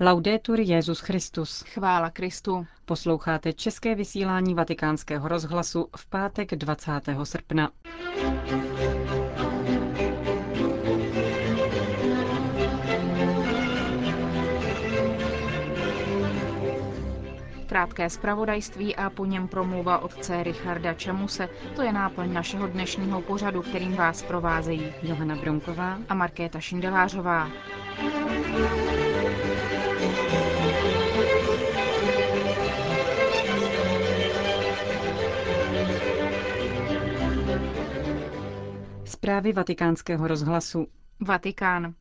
Laudetur Jezus Christus. Chvála Kristu. Posloucháte české vysílání Vatikánského rozhlasu v pátek 20. srpna. Krátké zpravodajství a po něm promluva otce Richarda Čemuse. To je náplň našeho dnešního pořadu, kterým vás provázejí Johana Bronková a Markéta Šindelářová. Zprávy vatikánského rozhlasu. Vatikán.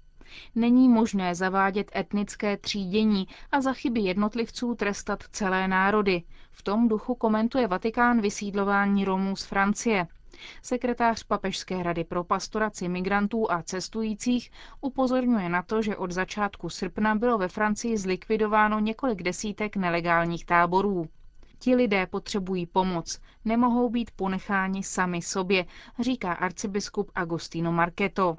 Není možné zavádět etnické třídění a za chyby jednotlivců trestat celé národy. V tom duchu komentuje Vatikán vysídlování Romů z Francie. Sekretář Papežské rady pro pastoraci migrantů a cestujících upozorňuje na to, že od začátku srpna bylo ve Francii zlikvidováno několik desítek nelegálních táborů. Ti lidé potřebují pomoc, nemohou být ponecháni sami sobě, říká arcibiskup Agostino Marketo.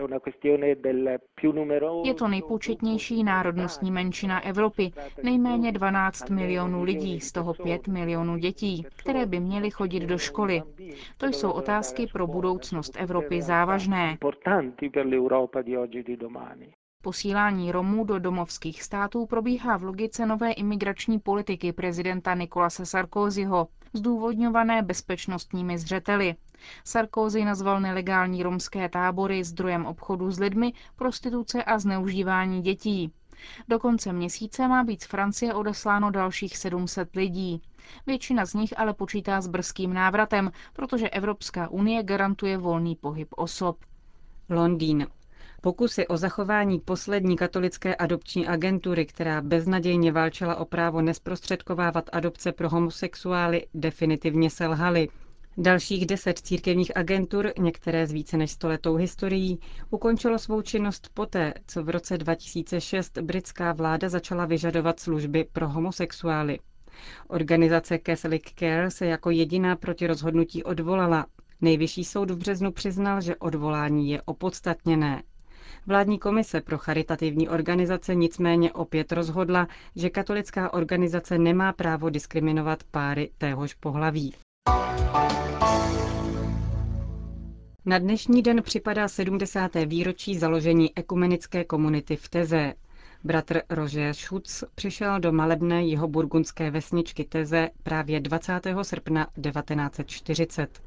Je to nejpočetnější národnostní menšina Evropy, nejméně 12 milionů lidí, z toho 5 milionů dětí, které by měly chodit do školy. To jsou otázky pro budoucnost Evropy závažné. Posílání Romů do domovských států probíhá v logice nové imigrační politiky prezidenta Nikolase Sarkozyho, zdůvodňované bezpečnostními zřeteli. Sarkozy nazval nelegální romské tábory zdrojem obchodu s lidmi, prostituce a zneužívání dětí. Do konce měsíce má být z Francie odesláno dalších 700 lidí. Většina z nich ale počítá s brzkým návratem, protože Evropská unie garantuje volný pohyb osob. Londýn. Pokusy o zachování poslední katolické adopční agentury, která beznadějně válčila o právo nesprostředkovávat adopce pro homosexuály, definitivně selhaly. Dalších deset církevních agentur, některé s více než stoletou historií, ukončilo svou činnost poté, co v roce 2006 britská vláda začala vyžadovat služby pro homosexuály. Organizace Catholic Care se jako jediná proti rozhodnutí odvolala. Nejvyšší soud v březnu přiznal, že odvolání je opodstatněné. Vládní komise pro charitativní organizace nicméně opět rozhodla, že katolická organizace nemá právo diskriminovat páry téhož pohlaví. Na dnešní den připadá 70. výročí založení ekumenické komunity v Teze. Bratr Roger Schutz přišel do malebné jeho burgundské vesničky Teze právě 20. srpna 1940.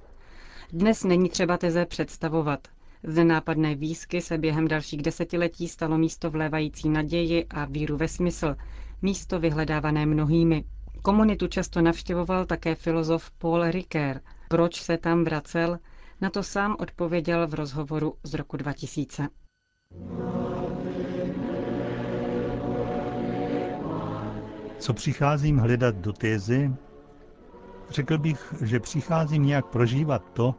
Dnes není třeba Teze představovat. Z nenápadné výzky se během dalších desetiletí stalo místo vlévající naději a víru ve smysl, místo vyhledávané mnohými. Komunitu často navštěvoval také filozof Paul Ricoeur. Proč se tam vracel? Na to sám odpověděl v rozhovoru z roku 2000. Co přicházím hledat do tézy? Řekl bych, že přicházím nějak prožívat to,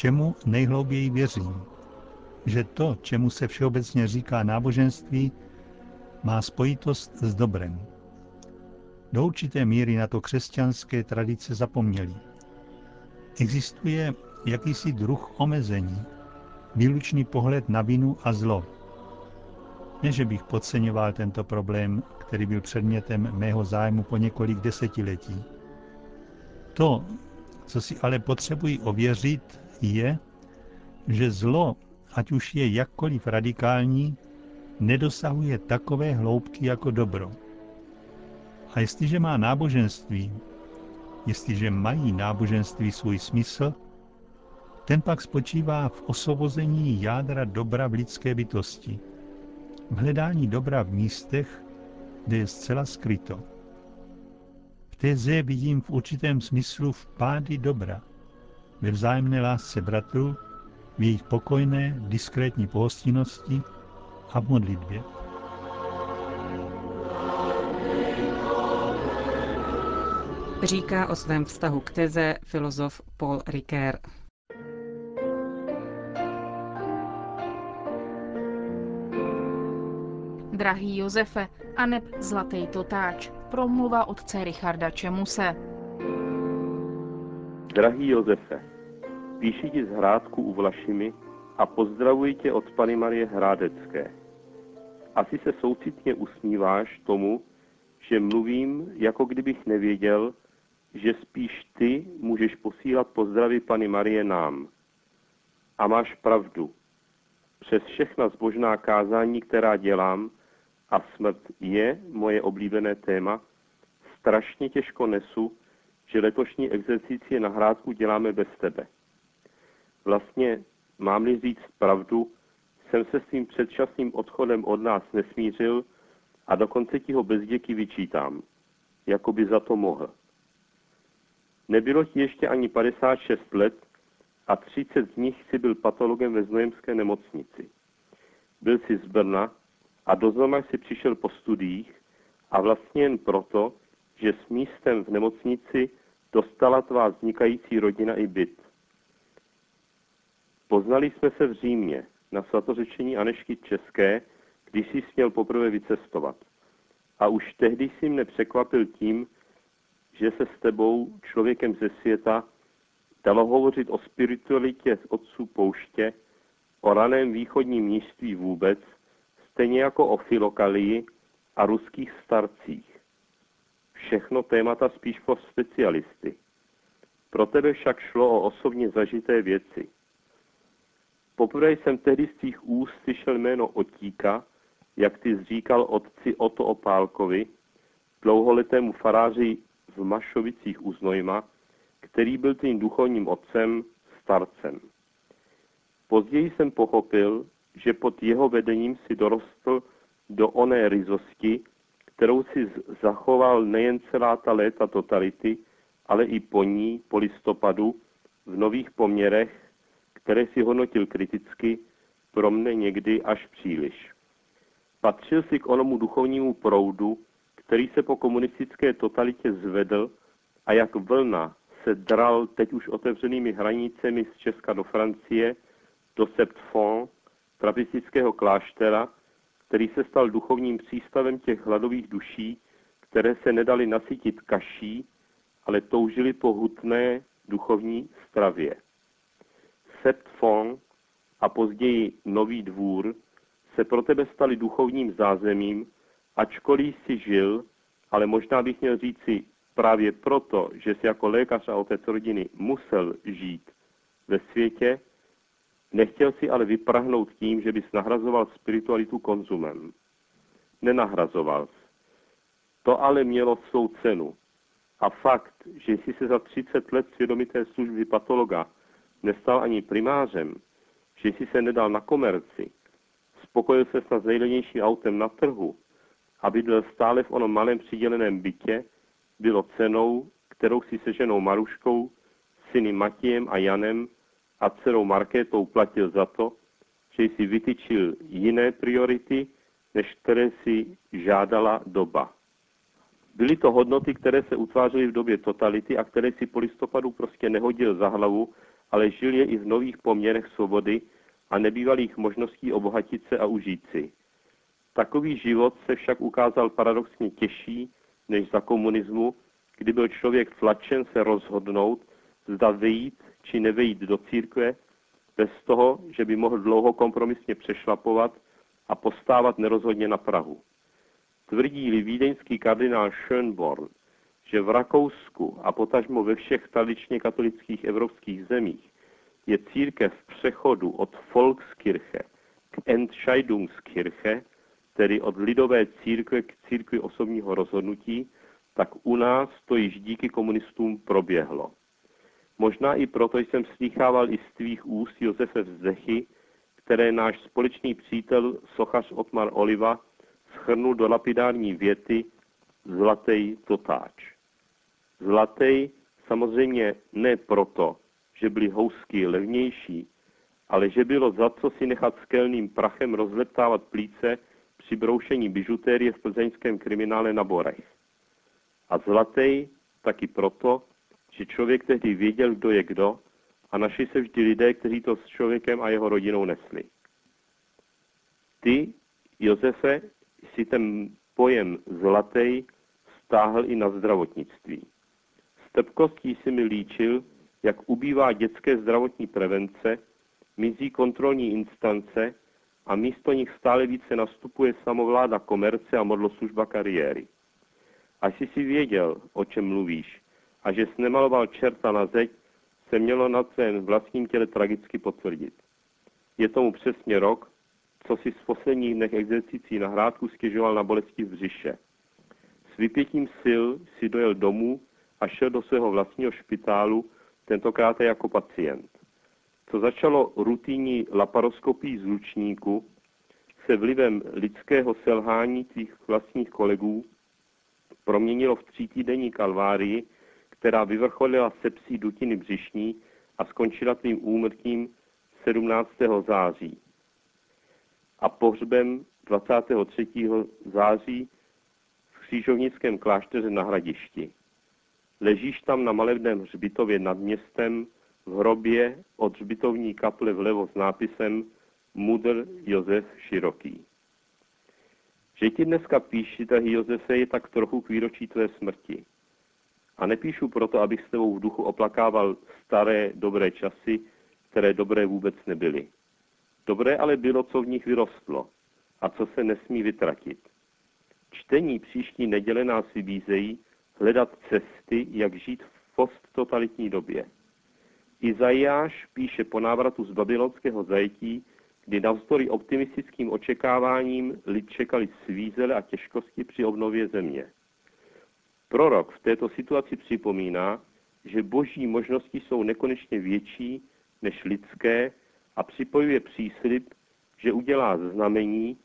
čemu nejhlouběji věřím. Že to, čemu se všeobecně říká náboženství, má spojitost s dobrem. Do určité míry na to křesťanské tradice zapomněli. Existuje jakýsi druh omezení, výlučný pohled na vinu a zlo. Ne, že bych podceňoval tento problém, který byl předmětem mého zájmu po několik desetiletí. To, co si ale potřebuji ověřit, je, že zlo, ať už je jakkoliv radikální, nedosahuje takové hloubky jako dobro. A jestliže má náboženství, jestliže mají náboženství svůj smysl, ten pak spočívá v osvobození jádra dobra v lidské bytosti, v hledání dobra v místech, kde je zcela skryto. V téze vidím v určitém smyslu vpády dobra, ve vzájemné lásce bratrů, v jejich pokojné, diskrétní pohostinnosti a v modlitbě. Říká o svém vztahu k teze filozof Paul Ricoeur. Drahý Josefe, aneb zlatý totáč, promluva otce Richarda Čemuse. Drahý Josefe, píši ti z Hrádku u Vlašimi a pozdravuji tě od Pany Marie Hrádecké. Asi se soucitně usmíváš tomu, že mluvím, jako kdybych nevěděl, že spíš ty můžeš posílat pozdravy Pany Marie nám. A máš pravdu. Přes všechna zbožná kázání, která dělám, a smrt je moje oblíbené téma, strašně těžko nesu, že letošní exercici na hrádku děláme bez tebe. Vlastně, mám-li říct pravdu, jsem se svým předčasným odchodem od nás nesmířil a dokonce ti ho bez děky vyčítám, jako by za to mohl. Nebylo ti ještě ani 56 let a 30 z nich si byl patologem ve Znojemské nemocnici. Byl si z Brna a do Znojma si přišel po studiích a vlastně jen proto, že s místem v nemocnici dostala tvá vznikající rodina i byt. Poznali jsme se v Římě na svatořečení Anešky České, když jsi směl poprvé vycestovat. A už tehdy si mne překvapil tím, že se s tebou, člověkem ze světa, dalo hovořit o spiritualitě z otců pouště, o raném východním míství vůbec, stejně jako o filokalii a ruských starcích. Všechno témata spíš pro specialisty. Pro tebe však šlo o osobně zažité věci. Poprvé jsem tehdy z tvých úst slyšel jméno Otíka, jak ty zříkal otci Oto Opálkovi, dlouholetému faráři v Mašovicích u Znojma, který byl tím duchovním otcem, starcem. Později jsem pochopil, že pod jeho vedením si dorostl do oné ryzosti, kterou si zachoval nejen celá ta léta totality, ale i po ní, po listopadu, v nových poměrech, které si hodnotil kriticky, pro mne někdy až příliš. Patřil si k onomu duchovnímu proudu, který se po komunistické totalitě zvedl a jak vlna se dral teď už otevřenými hranicemi z Česka do Francie, do Septfond, trapistického kláštera, který se stal duchovním přístavem těch hladových duší, které se nedali nasytit kaší, ale toužili po hutné duchovní stravě. Septfond a později Nový dvůr se pro tebe stali duchovním zázemím, ačkoliv si žil, ale možná bych měl říci právě proto, že si jako lékař a otec rodiny musel žít ve světě, nechtěl si ale vyprahnout tím, že bys nahrazoval spiritualitu konzumem. Nenahrazoval jsi. To ale mělo svou cenu. A fakt, že jsi se za 30 let svědomité služby patologa nestal ani primářem, že jsi se nedal na komerci, spokojil se s nejlevnějším autem na trhu a bydlel stále v onom malém přiděleném bytě, bylo cenou, kterou si se ženou Maruškou, syny Matějem a Janem a dcerou Markétou platil za to, že jsi vytyčil jiné priority, než které si žádala doba. Byly to hodnoty, které se utvářely v době totality a které si po listopadu prostě nehodil za hlavu, ale žil je i v nových poměrech svobody a nebývalých možností obohatit se a užít si. Takový život se však ukázal paradoxně těžší než za komunismu, kdy byl člověk tlačen se rozhodnout, zda vejít či nevejít do církve, bez toho, že by mohl dlouho kompromisně přešlapovat a postávat nerozhodně na Prahu. Tvrdí-li vídeňský kardinál Schönborn, že v Rakousku a potažmo ve všech tradičně katolických evropských zemích je církev v přechodu od Volkskirche k Entscheidungskirche, tedy od lidové církve k církvi osobního rozhodnutí, tak u nás to již díky komunistům proběhlo. Možná i proto jsem slýchával i z tvých úst Josefe Vzdechy, které náš společný přítel sochař Otmar Oliva schrnul do lapidární věty Zlatej totáč. Zlatej samozřejmě ne proto, že byly housky levnější, ale že bylo za co si nechat skelným prachem rozleptávat plíce při broušení bižutérie v plzeňském kriminále na Borech. A zlatej taky proto, že člověk tehdy věděl, kdo je kdo a našli se vždy lidé, kteří to s člověkem a jeho rodinou nesli. Ty, Josefe, si ten pojem zlatej stáhl i na zdravotnictví. S trpkostí si mi líčil, jak ubývá dětské zdravotní prevence, mizí kontrolní instance a místo nich stále více nastupuje samovláda komerce a modloslužba kariéry. Až si věděl, o čem mluvíš, a že nemaloval čerta na zeď, se mělo na svém vlastním těle tragicky potvrdit. Je tomu přesně rok, co si z posledních dnech exercicí na hrádku stěžoval na bolesti v břiše. S vypětím sil si dojel domů a šel do svého vlastního špitálu, tentokrát jako pacient. Co začalo rutinní laparoskopii zlučníku, se vlivem lidského selhání těch vlastních kolegů proměnilo v třítýdenní kalvárii, která vyvrcholila sepsí dutiny břišní a skončila tvým úmrtím 17. září a pohřbem 23. září v křížovnickém klášteře na Hradišti. Ležíš tam na malebném hřbitově nad městem v hrobě od hřbitovní kaple vlevo s nápisem Mudr Josef Široký. Že ti dneska píši, tahy Josefe, je tak trochu k výročí tvé smrti. A nepíšu proto, abych s tebou v duchu oplakával staré, dobré časy, které dobré vůbec nebyly. Dobré ale bylo, co v nich vyrostlo a co se nesmí vytratit. Čtení příští neděle nás vybízejí hledat cesty, jak žít v posttotalitní době. Izajáš píše po návratu z babylonského zajetí, kdy navzdory optimistickým očekáváním lid čekali svízele a těžkosti při obnově země. Prorok v této situaci připomíná, že boží možnosti jsou nekonečně větší než lidské a připojuje příslip, že udělá znamení,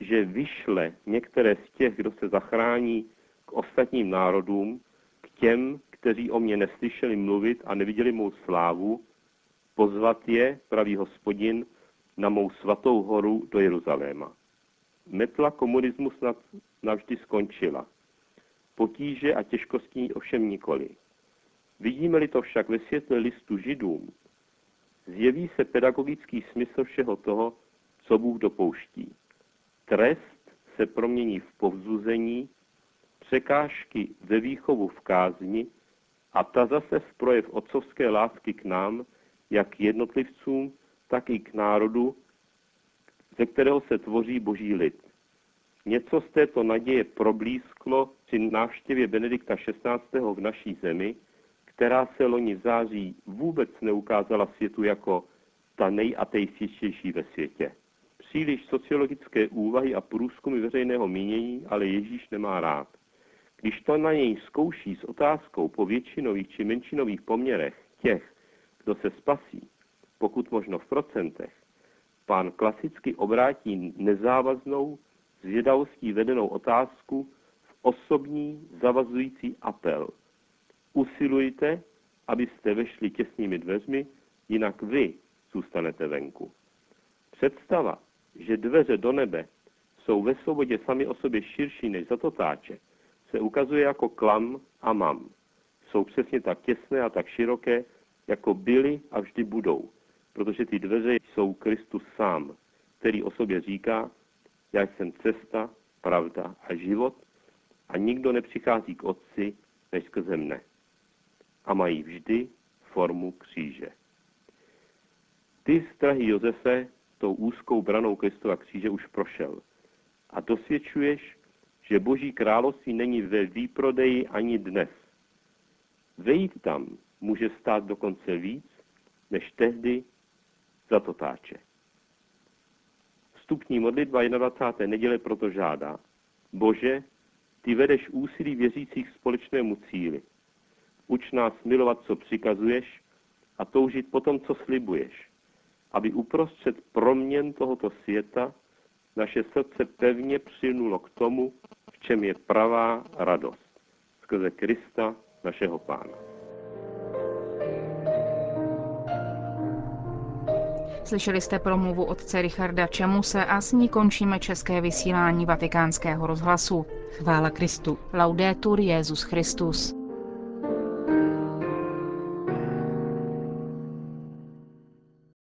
že vyšle některé z těch, kdo se zachrání k ostatním národům, k těm, kteří o mě neslyšeli mluvit a neviděli mou slávu, pozvat je, pravý hospodin, na mou svatou horu do Jeruzaléma. Metla komunismu snad navždy skončila. Potíže a těžkostí ovšem nikoli. Vidíme-li to však ve světle listu židům, zjeví se pedagogický smysl všeho toho, co Bůh dopouští. Trest se promění v povzuzení, překážky ve výchovu v kázni a ta zase v projev otcovské lásky k nám, jak jednotlivcům, tak i k národu, ze kterého se tvoří boží lid. Něco z této naděje problísklo při návštěvě Benedikta XVI. v naší zemi, která se loni v září vůbec neukázala světu jako ta nejateističtější ve světě. Příliš sociologické úvahy a průzkumy veřejného mínění ale Ježíš nemá rád. Když to na něj zkouší s otázkou po většinových či menšinových poměrech těch, kdo se spasí, pokud možno v procentech, pán klasicky obrátí nezávaznou, zvědavostí vedenou otázku osobní zavazující apel. Usilujte, abyste vešli těsnými dveřmi, jinak vy zůstanete venku. Představa, že dveře do nebe jsou ve svobodě sami o sobě širší než zatotáče, se ukazuje jako klam a mam. Jsou přesně tak těsné a tak široké, jako byly a vždy budou, protože ty dveře jsou Kristus sám, který o sobě říká, já jsem cesta, pravda a život a nikdo nepřichází k Otci než skrze mne. A mají vždy formu kříže. Ty strahy Josefe tou úzkou branou Kristova kříže už prošel a dosvědčuješ, že Boží království není ve výprodeji ani dnes. Vejít tam může stát dokonce víc, než tehdy za totáče. Vstupní modlitba 21. neděle proto žádá. Bože, ty vedeš úsilí věřících společnému cíli. Uč nás milovat, co přikazuješ a toužit potom, co slibuješ, aby uprostřed proměn tohoto světa naše srdce pevně přinulo k tomu, v čem je pravá radost. Skrze Krista, našeho Pána. Slyšeli jste promluvu otce Richarda Čemuse a s ní končíme české vysílání vatikánského rozhlasu. Chvála Kristu. Laudetur Jezus Christus.